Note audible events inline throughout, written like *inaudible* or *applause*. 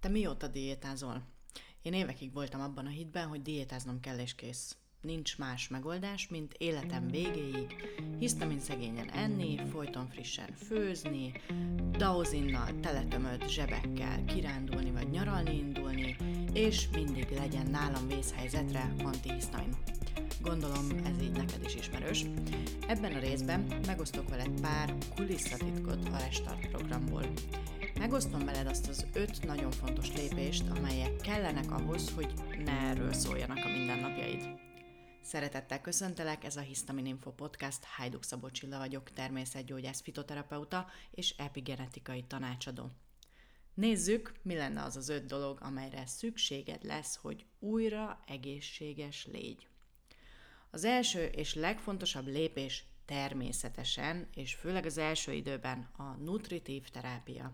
Te mióta diétázol? Én évekig voltam abban a hitben, hogy diétáznom kell és kész. Nincs más megoldás, mint életem végéig hisztamin szegényen enni, folyton frissen főzni, daozinnal teletömött zsebekkel kirándulni vagy nyaralni indulni, és mindig legyen nálam vészhelyzetre antihisztamin. Gondolom ez így neked is ismerős. Ebben a részben megosztok veled pár kulisszatitkot a Restart programból. Megosztom veled azt az öt nagyon fontos lépést, amelyek kellenek ahhoz, hogy ne erről szóljanak a mindennapjaid. Szeretettel köszöntelek, ez a Histamin Info Podcast, Hajduk Szabó Csilla vagyok, természetgyógyász, fitoterapeuta és epigenetikai tanácsadó. Nézzük, mi lenne az az öt dolog, amelyre szükséged lesz, hogy újra egészséges légy. Az első és legfontosabb lépés természetesen, és főleg az első időben a nutritív terápia.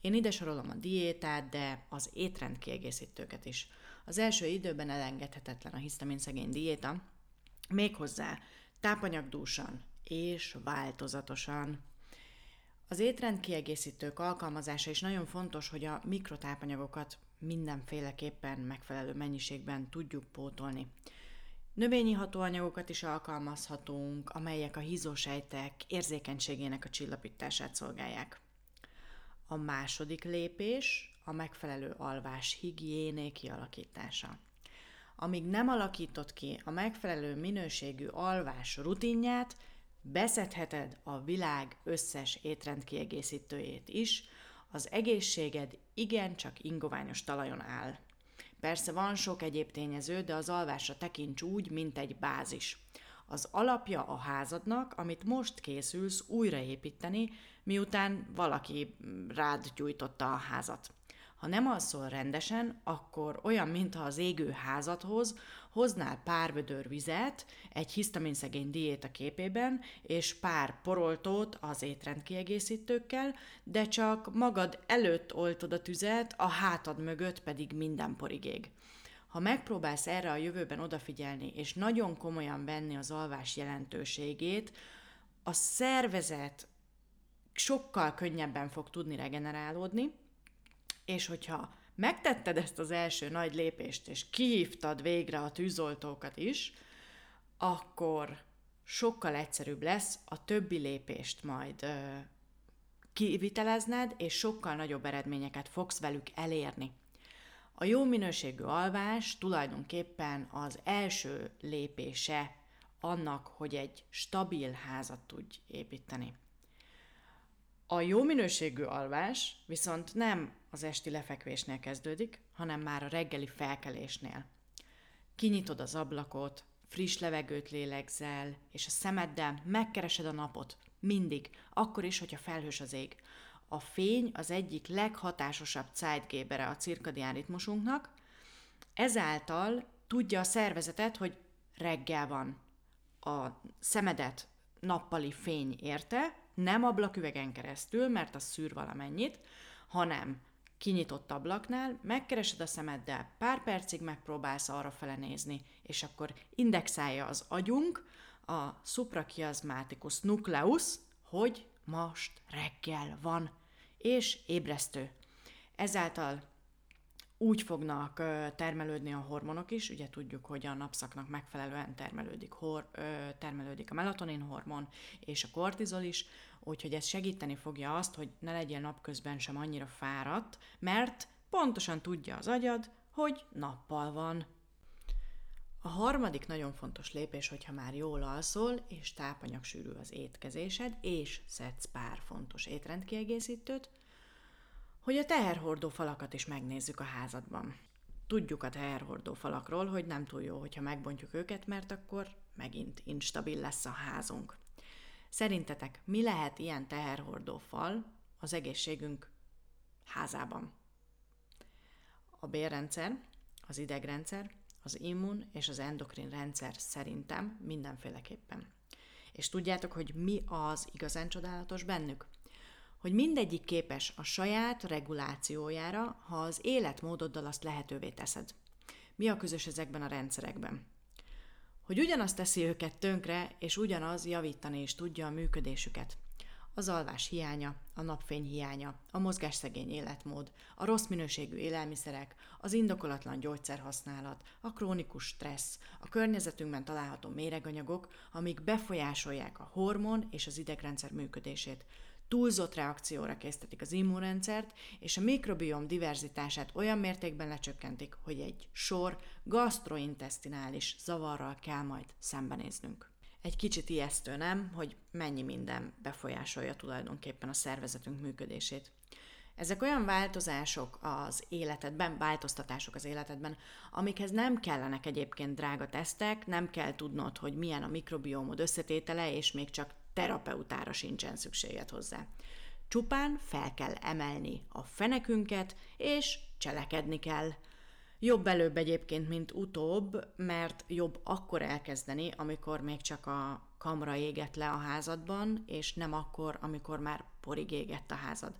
Én ide sorolom a diétát, de az étrend kiegészítőket is. Az első időben elengedhetetlen a hisztamin szegény diéta, méghozzá tápanyagdúsan és változatosan. Az étrend kiegészítők alkalmazása is nagyon fontos, hogy a mikrotápanyagokat mindenféleképpen megfelelő mennyiségben tudjuk pótolni. Növényi hatóanyagokat is alkalmazhatunk, amelyek a hízósejtek érzékenységének a csillapítását szolgálják. A második lépés a megfelelő alvás higiéné kialakítása. Amíg nem alakított ki a megfelelő minőségű alvás rutinját, beszedheted a világ összes étrendkiegészítőjét is, az egészséged igencsak ingoványos talajon áll. Persze van sok egyéb tényező, de az alvásra tekints úgy, mint egy bázis. Az alapja a házadnak, amit most készülsz újraépíteni, miután valaki rád gyújtotta a házat. Ha nem alszol rendesen, akkor olyan, mintha az égő házadhoz hoznál pár vödör vizet egy hisztaminszegény diéta képében, és pár poroltót az étrendkiegészítőkkel, de csak magad előtt oltod a tüzet, a hátad mögött pedig minden porigég. Ha megpróbálsz erre a jövőben odafigyelni, és nagyon komolyan venni az alvás jelentőségét, a szervezet sokkal könnyebben fog tudni regenerálódni, és hogyha megtetted ezt az első nagy lépést, és kihívtad végre a tűzoltókat is, akkor sokkal egyszerűbb lesz a többi lépést majd ö, kivitelezned, és sokkal nagyobb eredményeket fogsz velük elérni. A jó minőségű alvás tulajdonképpen az első lépése annak, hogy egy stabil házat tudj építeni. A jó minőségű alvás viszont nem az esti lefekvésnél kezdődik, hanem már a reggeli felkelésnél. Kinyitod az ablakot, friss levegőt lélegzel, és a szemeddel megkeresed a napot. Mindig, akkor is, hogyha felhős az ég. A fény az egyik leghatásosabb zeitgebere a cirkadián ritmusunknak, ezáltal tudja a szervezetet, hogy reggel van. A szemedet nappali fény érte, nem ablaküvegen keresztül, mert az szűr valamennyit, hanem kinyitott ablaknál, megkeresed a szemeddel, pár percig megpróbálsz arra fele nézni, és akkor indexálja az agyunk a suprachiasmaticus nucleus, hogy most reggel van, és ébresztő. Ezáltal úgy fognak termelődni a hormonok is, ugye tudjuk, hogy a napszaknak megfelelően termelődik, hor, termelődik a melatonin hormon és a kortizol is, úgyhogy ez segíteni fogja azt, hogy ne legyél napközben sem annyira fáradt, mert pontosan tudja az agyad, hogy nappal van. A harmadik nagyon fontos lépés, hogyha már jól alszol, és tápanyagsűrű az étkezésed, és szedsz pár fontos étrendkiegészítőt, hogy a teherhordó falakat is megnézzük a házadban. Tudjuk a teherhordó falakról, hogy nem túl jó, hogyha megbontjuk őket, mert akkor megint instabil lesz a házunk. Szerintetek mi lehet ilyen teherhordó fal az egészségünk házában? A bérrendszer, az idegrendszer, az immun és az endokrin rendszer szerintem mindenféleképpen. És tudjátok, hogy mi az igazán csodálatos bennük? Hogy mindegyik képes a saját regulációjára, ha az életmódoddal azt lehetővé teszed. Mi a közös ezekben a rendszerekben? Hogy ugyanazt teszi őket tönkre, és ugyanaz javítani is tudja a működésüket. az alvás hiánya, a napfény hiánya, a mozgásszegény életmód, a rossz minőségű élelmiszerek, az indokolatlan gyógyszerhasználat, a krónikus stressz, a környezetünkben található méreganyagok, amik befolyásolják a hormon és az idegrendszer működését, túlzott reakcióra késztetik az immunrendszert, és a mikrobiom diverzitását olyan mértékben lecsökkentik, hogy egy sor gastrointestinális zavarral kell majd szembenéznünk. Egy kicsit ijesztő, nem, hogy mennyi minden befolyásolja tulajdonképpen a szervezetünk működését. Ezek olyan változások az életedben, változtatások az életedben, amikhez nem kellenek egyébként drága tesztek, nem kell tudnod, hogy milyen a mikrobiomod összetétele, és még csak terapeutára sincsen szükséged hozzá. Csupán fel kell emelni a fenekünket, és cselekedni kell. Jobb előbb egyébként, mint utóbb, mert jobb akkor elkezdeni, amikor még csak a kamra égett le a házadban, és nem akkor, amikor már porig égett a házad.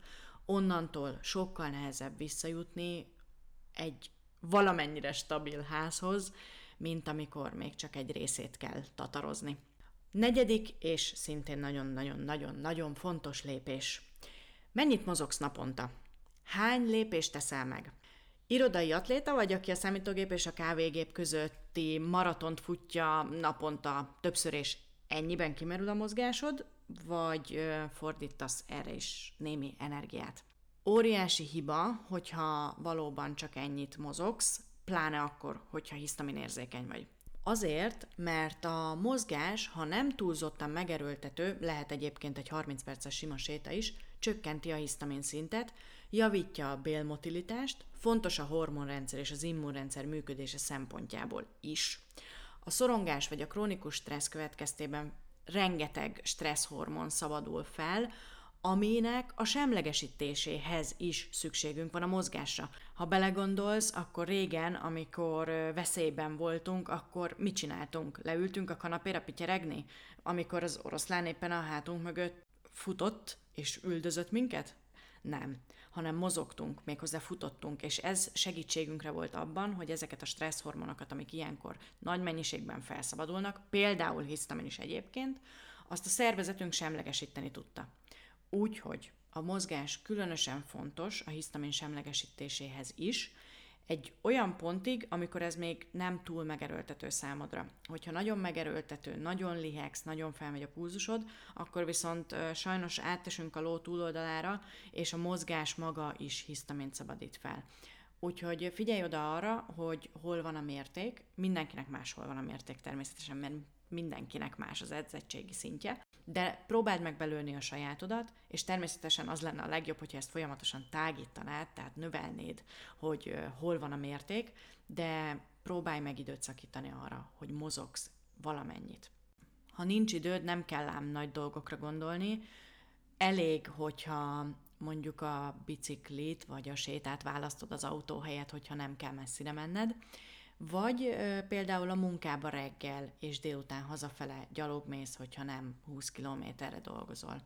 Onnantól sokkal nehezebb visszajutni egy valamennyire stabil házhoz, mint amikor még csak egy részét kell tatarozni. Negyedik és szintén nagyon-nagyon-nagyon-nagyon fontos lépés. Mennyit mozogsz naponta? Hány lépést teszel meg? Irodai atléta vagy, aki a számítógép és a kávégép közötti maratont futja naponta többször és ennyiben kimerül a mozgásod, vagy fordítasz erre is némi energiát? Óriási hiba, hogyha valóban csak ennyit mozogsz, pláne akkor, hogyha hisztaminérzékeny vagy. Azért, mert a mozgás, ha nem túlzottan megerőltető, lehet egyébként egy 30 perces sima séta is, csökkenti a hisztamin szintet, javítja a bélmotilitást, fontos a hormonrendszer és az immunrendszer működése szempontjából is. A szorongás vagy a krónikus stressz következtében rengeteg stresszhormon szabadul fel, aminek a semlegesítéséhez is szükségünk van a mozgásra. Ha belegondolsz, akkor régen, amikor veszélyben voltunk, akkor mit csináltunk? Leültünk a kanapéra pityeregni? Amikor az oroszlán éppen a hátunk mögött futott és üldözött minket? Nem, hanem mozogtunk, méghozzá futottunk, és ez segítségünkre volt abban, hogy ezeket a stresszhormonokat, amik ilyenkor nagy mennyiségben felszabadulnak, például hisztamin is egyébként, azt a szervezetünk semlegesíteni tudta. Úgyhogy a mozgás különösen fontos a hisztamin semlegesítéséhez is, egy olyan pontig, amikor ez még nem túl megerőltető számodra. Hogyha nagyon megerőltető, nagyon lihegsz, nagyon felmegy a pulzusod, akkor viszont sajnos áttesünk a ló túloldalára, és a mozgás maga is hisztamint szabadít fel. Úgyhogy figyelj oda arra, hogy hol van a mérték, mindenkinek máshol van a mérték természetesen, mert mindenkinek más az edzettségi szintje, de próbáld meg belőni a sajátodat, és természetesen az lenne a legjobb, hogyha ezt folyamatosan tágítanád, tehát növelnéd, hogy hol van a mérték, de próbálj meg időt szakítani arra, hogy mozogsz valamennyit. Ha nincs időd, nem kell ám nagy dolgokra gondolni, elég, hogyha mondjuk a biciklit vagy a sétát választod az autó helyett, hogyha nem kell messzire menned, vagy például a munkába reggel és délután hazafele gyalogmész, hogyha nem 20 kilométerre dolgozol.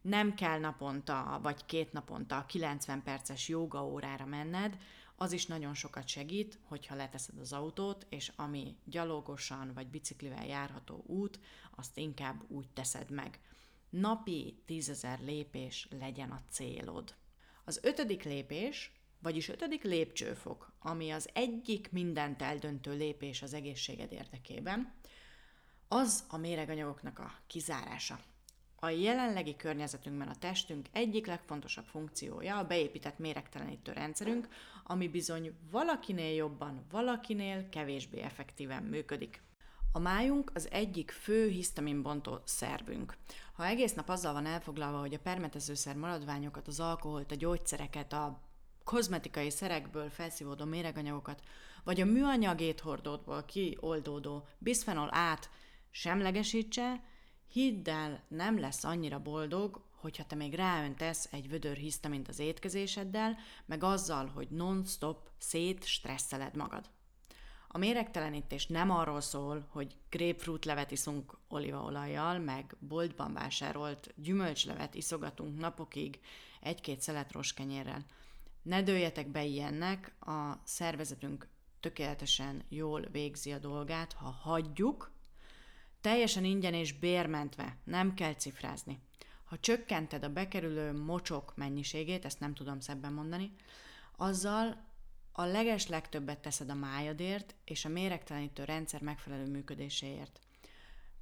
Nem kell naponta, vagy két naponta 90 perces joga órára menned, az is nagyon sokat segít, hogyha leteszed az autót, és ami gyalogosan vagy biciklivel járható út, azt inkább úgy teszed meg. Napi tízezer lépés legyen a célod. Az ötödik lépés vagyis ötödik lépcsőfok, ami az egyik mindent eldöntő lépés az egészséged érdekében, az a méreganyagoknak a kizárása. A jelenlegi környezetünkben a testünk egyik legfontosabb funkciója a beépített méregtelenítő rendszerünk, ami bizony valakinél jobban, valakinél kevésbé effektíven működik. A májunk az egyik fő hisztaminbontó szervünk. Ha egész nap azzal van elfoglalva, hogy a permetezőszer maradványokat, az alkoholt, a gyógyszereket, a kozmetikai szerekből felszívódó méreganyagokat, vagy a műanyag éthordótból kioldódó bisphenol át semlegesítse, hidd el, nem lesz annyira boldog, hogyha te még ráöntesz egy vödör hisztamint az étkezéseddel, meg azzal, hogy non-stop szét stresszeled magad. A méregtelenítés nem arról szól, hogy grapefruit levet iszunk olívaolajjal, meg boltban vásárolt gyümölcslevet iszogatunk napokig egy-két szelet roskenyérrel. Ne dőljetek be ilyennek, a szervezetünk tökéletesen jól végzi a dolgát, ha hagyjuk, teljesen ingyen és bérmentve, nem kell cifrázni. Ha csökkented a bekerülő mocsok mennyiségét, ezt nem tudom szebben mondani, azzal a leges legtöbbet teszed a májadért és a méregtelenítő rendszer megfelelő működéséért.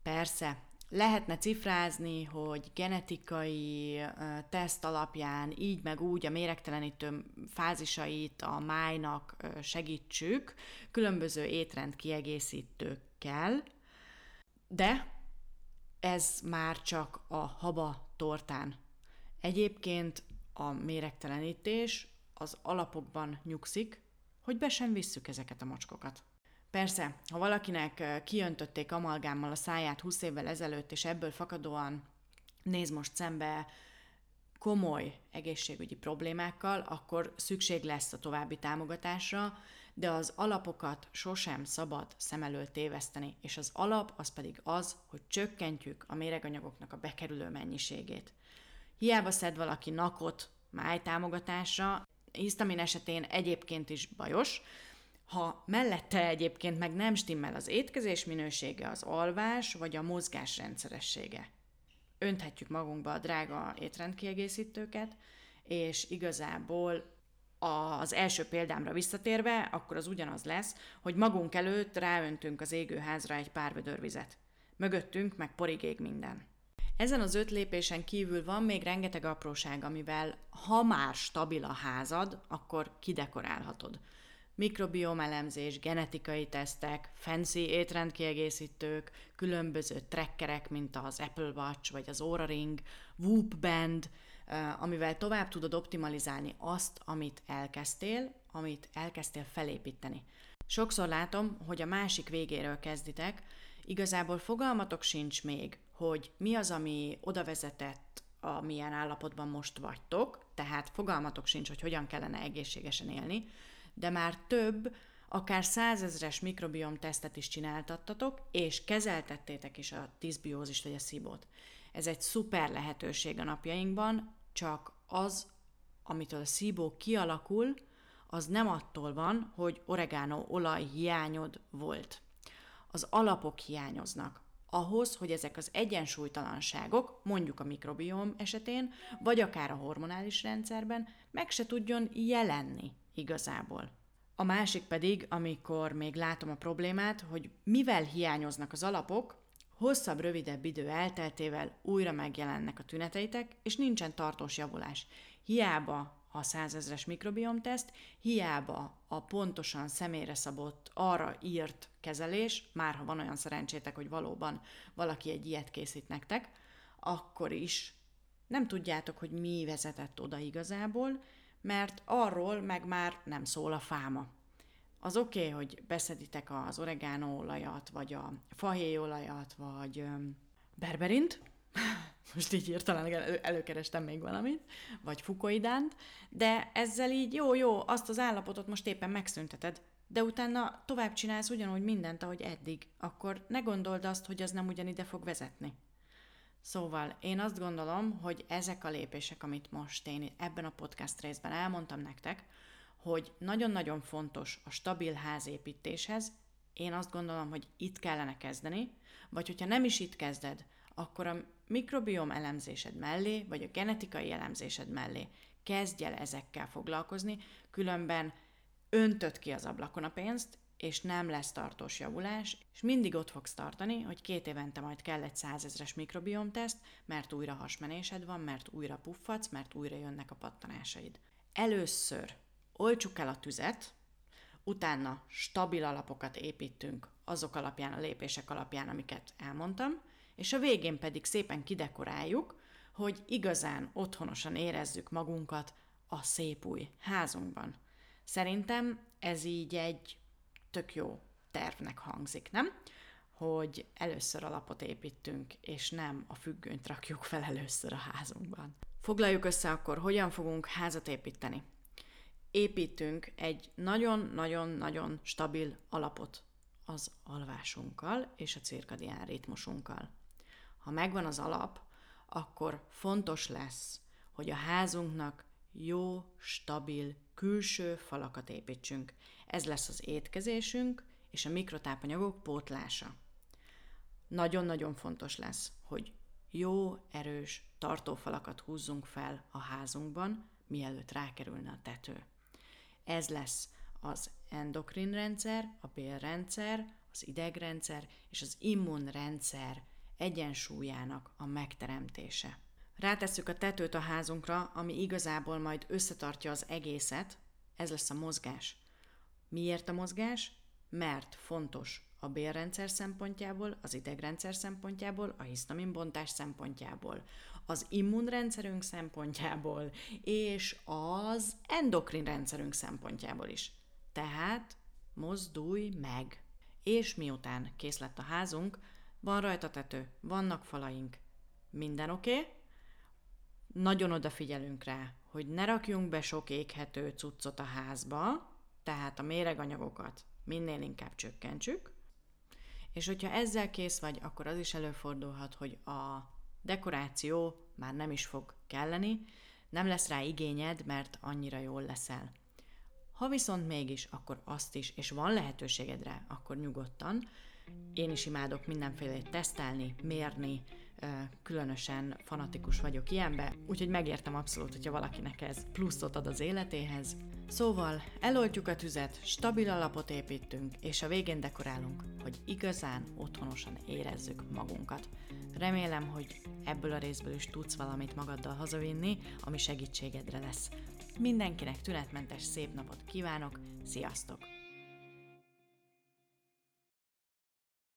Persze, lehetne cifrázni, hogy genetikai teszt alapján így meg úgy a méregtelenítő fázisait a májnak segítsük, különböző étrend kiegészítőkkel, de ez már csak a haba tortán. Egyébként a méregtelenítés az alapokban nyugszik, hogy be sem visszük ezeket a mocskokat. Persze, ha valakinek kiöntötték amalgámmal a száját 20 évvel ezelőtt, és ebből fakadóan néz most szembe komoly egészségügyi problémákkal, akkor szükség lesz a további támogatásra, de az alapokat sosem szabad szem elől téveszteni, és az alap az pedig az, hogy csökkentjük a méreganyagoknak a bekerülő mennyiségét. Hiába szed valaki nakot májtámogatásra, hisztamin esetén egyébként is bajos, ha mellette egyébként meg nem stimmel az étkezés minősége, az alvás vagy a mozgás rendszeressége. Önthetjük magunkba a drága étrendkiegészítőket, és igazából az első példámra visszatérve, akkor az ugyanaz lesz, hogy magunk előtt ráöntünk az égőházra egy pár vödör vizet. Mögöttünk meg porig ég minden. Ezen az öt lépésen kívül van még rengeteg apróság, amivel ha már stabil a házad, akkor kidekorálhatod. Mikrobiom elemzés, genetikai tesztek, fancy étrendkiegészítők, különböző trekkerek, mint az Apple Watch vagy az Oura Ring, Whoop Band, amivel tovább tudod optimalizálni azt, amit elkezdtél, amit elkezdtél felépíteni. Sokszor látom, hogy a másik végéről kezditek, igazából fogalmatok sincs még, hogy mi az, ami oda vezetett, amilyen állapotban most vagytok, tehát fogalmatok sincs, hogy hogyan kellene egészségesen élni, de már több, akár százezres mikrobiom tesztet is csináltattatok, és kezeltettétek is a tiszbiózist vagy a szibót. Ez egy szuper lehetőség a napjainkban, csak az, amitől a szíbó kialakul, az nem attól van, hogy oregano olaj hiányod volt. Az alapok hiányoznak. Ahhoz, hogy ezek az egyensúlytalanságok, mondjuk a mikrobióm esetén, vagy akár a hormonális rendszerben, meg se tudjon jelenni igazából. A másik pedig, amikor még látom a problémát, hogy mivel hiányoznak az alapok, hosszabb, rövidebb idő elteltével újra megjelennek a tüneteitek, és nincsen tartós javulás. Hiába a százezres teszt, hiába a pontosan személyre szabott, arra írt kezelés, már ha van olyan szerencsétek, hogy valóban valaki egy ilyet készít nektek, akkor is nem tudjátok, hogy mi vezetett oda igazából, mert arról meg már nem szól a fáma. Az oké, okay, hogy beszeditek az oregano olajat, vagy a fahéjolajat, vagy öm, berberint, *laughs* most így hirtelen elő, előkerestem még valamit, vagy fukoidánt, de ezzel így jó-jó, azt az állapotot most éppen megszünteted, de utána tovább csinálsz ugyanúgy mindent, ahogy eddig, akkor ne gondold azt, hogy az nem ugyanide fog vezetni. Szóval én azt gondolom, hogy ezek a lépések, amit most én ebben a podcast részben elmondtam nektek, hogy nagyon-nagyon fontos a stabil házépítéshez, én azt gondolom, hogy itt kellene kezdeni, vagy hogyha nem is itt kezded, akkor a mikrobiom elemzésed mellé, vagy a genetikai elemzésed mellé kezdj el ezekkel foglalkozni, különben öntött ki az ablakon a pénzt, és nem lesz tartós javulás, és mindig ott fogsz tartani, hogy két évente majd kell egy százezres teszt, mert újra hasmenésed van, mert újra puffadsz, mert újra jönnek a pattanásaid. Először olcsuk el a tüzet, utána stabil alapokat építünk azok alapján, a lépések alapján, amiket elmondtam, és a végén pedig szépen kidekoráljuk, hogy igazán otthonosan érezzük magunkat a szép új házunkban. Szerintem ez így egy tök jó tervnek hangzik, nem? Hogy először alapot építünk, és nem a függönyt rakjuk fel először a házunkban. Foglaljuk össze akkor, hogyan fogunk házat építeni. Építünk egy nagyon-nagyon-nagyon stabil alapot az alvásunkkal és a cirkadián ritmusunkkal. Ha megvan az alap, akkor fontos lesz, hogy a házunknak jó, stabil, külső falakat építsünk. Ez lesz az étkezésünk és a mikrotápanyagok pótlása. Nagyon-nagyon fontos lesz, hogy jó, erős tartófalakat húzzunk fel a házunkban, mielőtt rákerülne a tető. Ez lesz az endokrin rendszer, a bélrendszer, az idegrendszer és az immunrendszer egyensúlyának a megteremtése. Rátesszük a tetőt a házunkra, ami igazából majd összetartja az egészet, ez lesz a mozgás. Miért a mozgás? Mert fontos a bélrendszer szempontjából, az idegrendszer szempontjából, a hisztaminbontás szempontjából, az immunrendszerünk szempontjából, és az endokrin rendszerünk szempontjából is. Tehát mozdulj meg! És miután kész lett a házunk, van rajta tető, vannak falaink, minden oké, okay? Nagyon odafigyelünk rá, hogy ne rakjunk be sok éghető cuccot a házba, tehát a méreganyagokat minél inkább csökkentsük, és hogyha ezzel kész vagy, akkor az is előfordulhat, hogy a dekoráció már nem is fog kelleni, nem lesz rá igényed, mert annyira jól leszel. Ha viszont mégis, akkor azt is, és van lehetőséged rá, akkor nyugodtan. Én is imádok mindenféle tesztelni, mérni, különösen fanatikus vagyok ilyenbe, úgyhogy megértem abszolút, hogyha valakinek ez pluszot ad az életéhez. Szóval eloltjuk a tüzet, stabil alapot építünk, és a végén dekorálunk, hogy igazán otthonosan érezzük magunkat. Remélem, hogy ebből a részből is tudsz valamit magaddal hazavinni, ami segítségedre lesz. Mindenkinek tünetmentes szép napot kívánok, sziasztok!